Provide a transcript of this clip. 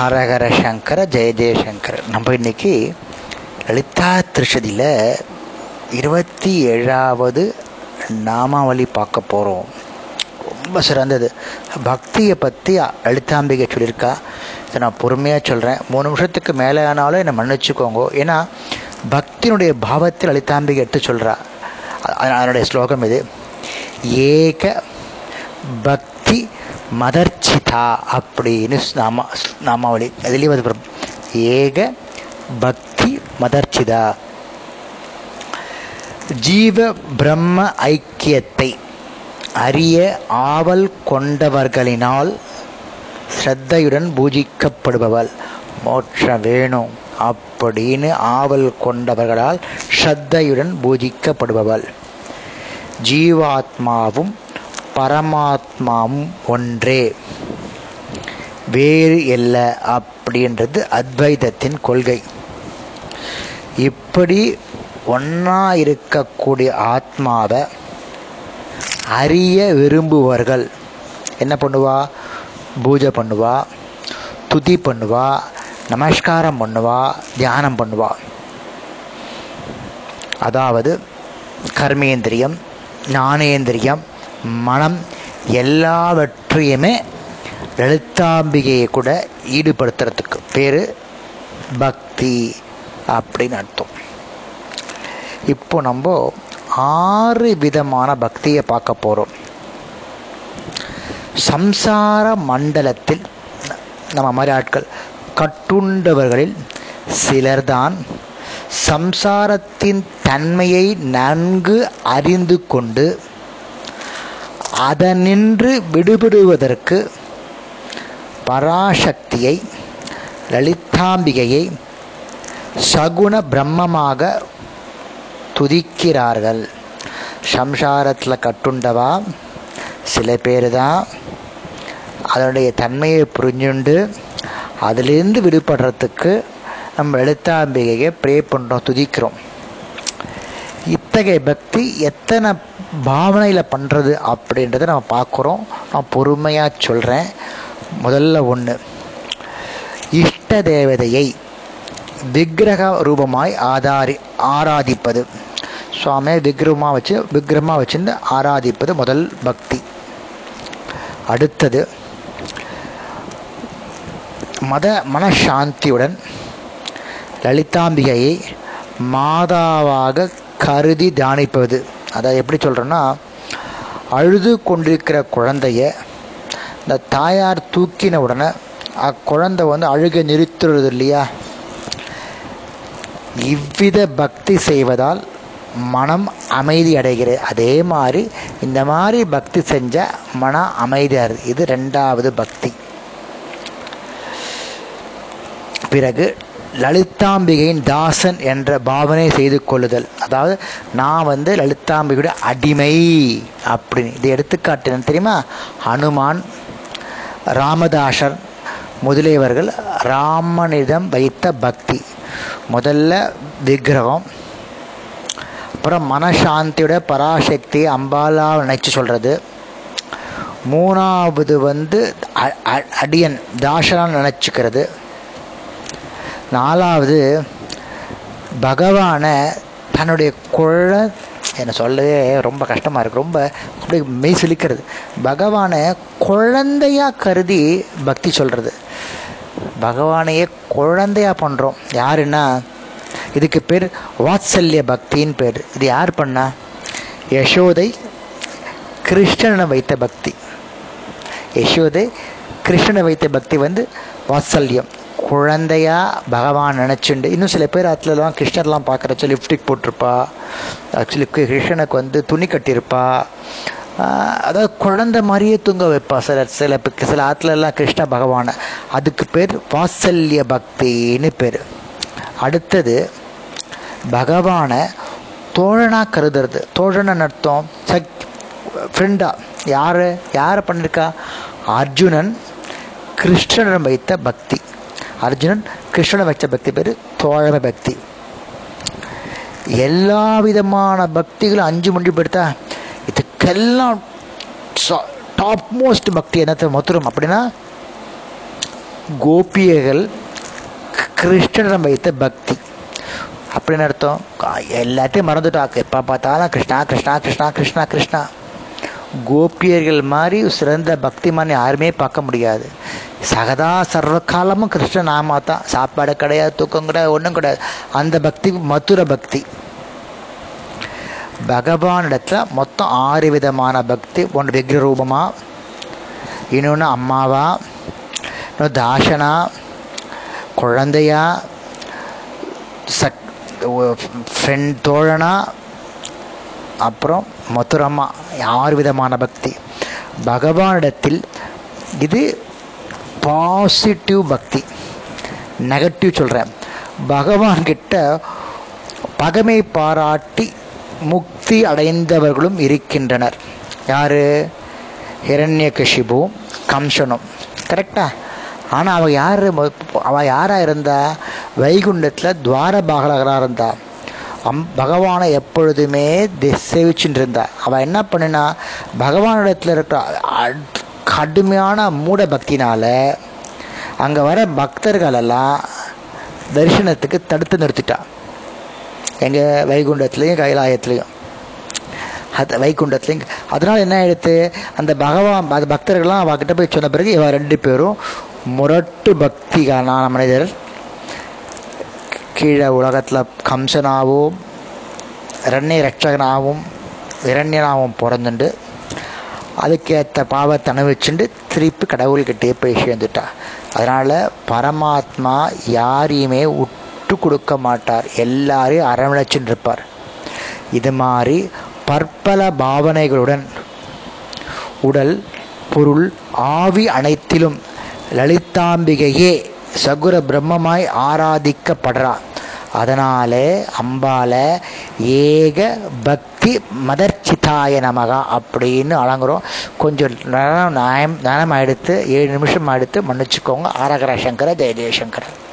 ஹரஹர சங்கர ஜெய ஜெயசங்கர் நம்ம இன்னைக்கு லலிதா திருஷதியில் இருபத்தி ஏழாவது நாமாவளி பார்க்க போகிறோம் ரொம்ப சிறந்தது. பக்தியை பற்றி லலிதாம்பிகை சொல்லியிருக்கா. இதை நான் பொறுமையாக சொல்கிறேன் மூணு நிமிஷத்துக்கு மேலே ஆனாலும் என்னை மன்னிச்சுக்கோங்க. ஏன்னா பக்தியினுடைய பாவத்தில் லலிதாம்பிகை எடுத்து சொல்கிறா அதனுடைய ஸ்லோகம் இது. ஏக பக்தி மதர்ச்சிதா அப்படின்னு நாம நாமாவளி அதுலேயும் அது ஏக பக்தி மதர்ச்சிதா. ஜீவ பிரம்ம ஐக்கியத்தை அறிய ஆவல் கொண்டவர்களினால் ஸ்ரத்தையுடன் பூஜிக்கப்படுபவள் மோட்சம் வேணும் அப்படின்னு ஆவல் கொண்டவர்களால் ஸ்ரத்தையுடன் பூஜிக்கப்படுபவள். ஜீவாத்மாவும் பரமாத்மாவும் ஒன்றே. வேறு அல்ல அப்படின்றது அத்வைதத்தின் கொள்கை. இப்படி ஒன்னா இருக்கக்கூடிய ஆத்மாவை அறிய விரும்புவர்கள். என்ன பண்ணுவா? பூஜை பண்ணுவா துதி பண்ணுவா நமஸ்காரம் பண்ணுவா தியானம் பண்ணுவா. அதாவது கர்மேந்திரியம் ஞானேந்திரியம் மனம் எல்லாவற்றையுமே லலிதாம்பிகையை கூட ஈடுபடுத்துறதுக்கு. பேர் பக்தி அப்படின்னு அர்த்தம். இப்போ நம்ம ஆறு விதமான பக்தியை பார்க்க போகிறோம் சம்சார மண்டலத்தில் நம்ம மாதிரி ஆட்கள் கட்டுண்டவர்களில் சிலர்தான் சம்சாரத்தின் தன்மையை நன்கு அறிந்து கொண்டு அதனின்று விடுபடுவதற்கு பராசக்தியை லலிதாம்பிகையை சகுண பிரம்மமாக துதிக்கிறார்கள். சம்சாரத்தில் கட்டுண்டவா? சில பேர் தான் அதனுடைய தன்மையை புரிஞ்சுண்டு அதிலிருந்து விடுபடுறதுக்கு நம்ம எழுத்தாம்பிகையை ப்ரே பண்ணுறோம் துதிக்கிறோம். இத்தகைய பக்தி எத்தனை பாவனையில் பண்ணுறது அப்படின்றத நம்ம பார்க்குறோம். நான் பொறுமையாக சொல்கிறேன் முதல்ல ஒன்று இஷ்ட தேவதையை விக்கிரக ரூபமாய் ஆதாரி ஆராதிப்பது. சுவாமியை விக்கிரமாக வச்சு விக்கிரமாக வச்சுருந்து ஆராதிப்பது முதல் பக்தி. அடுத்தது மத மனசாந்தியுடன் லலிதாம்பிகையை மாதாவாக கருதி தியானிப்பது. அதை எப்படி சொல்கிறேன்னா அழுது கொண்டிருக்கிற குழந்தைய இந்த தாயார் தூக்கின உடனே அக்குழந்தை வந்து அழுக நிறுத்துறது இல்லையா? இவ்வித பக்தி செய்வதால் மனம் அமைதி அடைகிறது. அதே மாதிரி இந்த மாதிரி பக்தி செஞ்ச மன அமைதியாக இது ரெண்டாவது பக்தி. பிறகு லலிதாம்பிகையின் தாசன் என்ற பாவனை செய்து கொள்ளுதல். அதாவது நான் வந்து லலிதாம்பிகையுடைய அடிமை அப்படின்னு. இது எடுத்துக்காட்டு தெரியுமா? ஹனுமான் ராமதாசர் முதலியவர்கள் ராமனிடம் வைத்த பக்தி. முதல்ல விக்கிரகம் அப்புறம் மனசாந்தியோட பராசக்தி அம்பாலா நினைச்சு சொல்கிறது மூணாவது வந்து அடியன் தாசனான் நினச்சிக்கிறது. நாலாவது பகவானை தன்னுடைய குழ என்ன சொல்லவே ரொம்ப கஷ்டமாக இருக்குது ரொம்ப அப்படியே மெய் சிலிக்கிறது. பகவானை குழந்தையாக கருதி பக்தி சொல்கிறது பகவானையே குழந்தையாக பண்ணுறோம் யாருன்னா இதுக்கு பேர் வாத்சல்ய பக்தின்னு பேர். இது யார் பண்ணா? யசோதை கிருஷ்ணனை வைத்த பக்தி. யசோதை கிருஷ்ணனை வைத்த பக்தி வந்து வாத்சல்யம். குழந்தையா பகவான் நினச்சிண்டு இன்னும் சில பேர் அதுலலாம் கிருஷ்ணர்லாம் பார்க்குறச்ச லிப்டிக் போட்டிருப்பா ஆக்சுவலி கிருஷ்ணனுக்கு வந்து துணி கட்டியிருப்பா. அதாவது குழந்தை மாதிரியே தூங்க வைப்பா சில சில சில ஆற்றுலலாம் கிருஷ்ண பகவானை. அதுக்கு பேர் வாத்சல்ய பக்தின்னு பேர். அடுத்தது பகவானை தோழனாக கருதுறது. தோழனை அர்த்தம்? சக் ஃப்ரெண்டா யார் யாரை பண்ணியிருக்கா அர்ஜுனன் கிருஷ்ணன் வைத்த பக்தி. அர்ஜுனன் கிருஷ்ணனை வச்ச பக்தி பேர் தோழமை பக்தி. எல்லா விதமான பக்திகளும் அஞ்சு முண்டி இதுக்கெல்லாம் டாப் மோஸ்ட் பக்தி என்ன மொத்தரும் அப்படின்னா கோபியர்கள் கிருஷ்ணனிடம் வைத்த பக்தி. அப்படின்னு அர்த்தம்? எல்லாத்தையும் மறந்துட்டாக்கு எப்போ பார்த்தாலும் கிருஷ்ணா கிருஷ்ணா கிருஷ்ணா கிருஷ்ணா கிருஷ்ணா. கோபியர்கள் மாதிரி சிறந்த பக்திமான் யாருமே பார்க்க முடியாது. சகதா சர்வ காலமும் கிருஷ்ண நாமா தான் சாப்பாடு கிடையாது தூக்கம் கிடையாது ஒன்றும் கிடையாது. அந்த பக்தி மதுர பக்தி. பகவானிடத்தில் மொத்தம் ஆறு விதமான பக்தி. ஒன்று விக்ர ரூபமாக இன்னொன்று அம்மாவா இன்னொன்று தாசனா குழந்தையா சக் ஃப்ரெண்ட் தோழனா அப்புறம் மதுரமா ஆறு விதமான பக்தி. பகவானிடத்தில் இது பாசிட்டிவ் பக்தி. நெகட்டிவ் சொல்கிறேன் பகவான்கிட்ட பகமை பாராட்டி முக்தி அடைந்தவர்களும் இருக்கின்றனர். யார்? இரண்ய கஷிபு கம்சனும் கரெக்டா? ஆனால் அவள் யார்? அவள் யாராக இருந்தா? வைகுண்டத்தில் துவார பாகலகராக இருந்தா. அம் பகவானை எப்பொழுதுமே சேவிச்சுட்டு இருந்தா. அவள் என்ன பண்ணினா பகவானிடத்தில் இருக்கிற கடுமையான மூட பக்தினால அங்கே வர பக்தர்களெல்லாம் தரிசனத்துக்கு தடுத்து நிறுத்திட்டா. எங்கள் வைகுண்டத்துலேயும் கைலாயத்துலேயும். அது வைகுண்டத்துலேயும் அதனால் என்ன ஆயிடுத்து? அந்த பகவான் அது பக்தர்கள்லாம் அவகிட்ட போய் சொன்ன பிறகு இவன் ரெண்டு பேரும் முரட்டு பக்திகான மனிதர். கீழே உலகத்தில் கம்சனாகவும் இரண்ய ரட்சகனாகவும் இரண்யனாகவும் பிறந்துண்டு. அதுக்கேற்ற பாவத்தை அனுபவிச்சுட்டு திருப்பி கடவுள்கிட்டே போய் சேர்ந்துட்டா. அதனால் பரமாத்மா யாரையுமே விட்டு கொடுக்க மாட்டார். எல்லாரையும் அரவணைச்சுட்டு இருப்பார் இது மாதிரி பற்பல பாவனைகளுடன் உடல் பொருள் ஆவி அனைத்திலும் லலிதாம்பிகையே சகுர பிரம்மமாய் ஆராதிக்கப்படுறா. அதனாலே அம்பால ஏக பக்தி மதர்ச்சிதாய நமகா அப்படின்னு அழங்குறோம் கொஞ்சம் நேரம் நேரம் நேரம் எடுத்து ஏழு நிமிஷம் எடுத்து மன்னிச்சுக்கோங்க. ஆரகர சங்கர ஜெய ஜெயசங்கர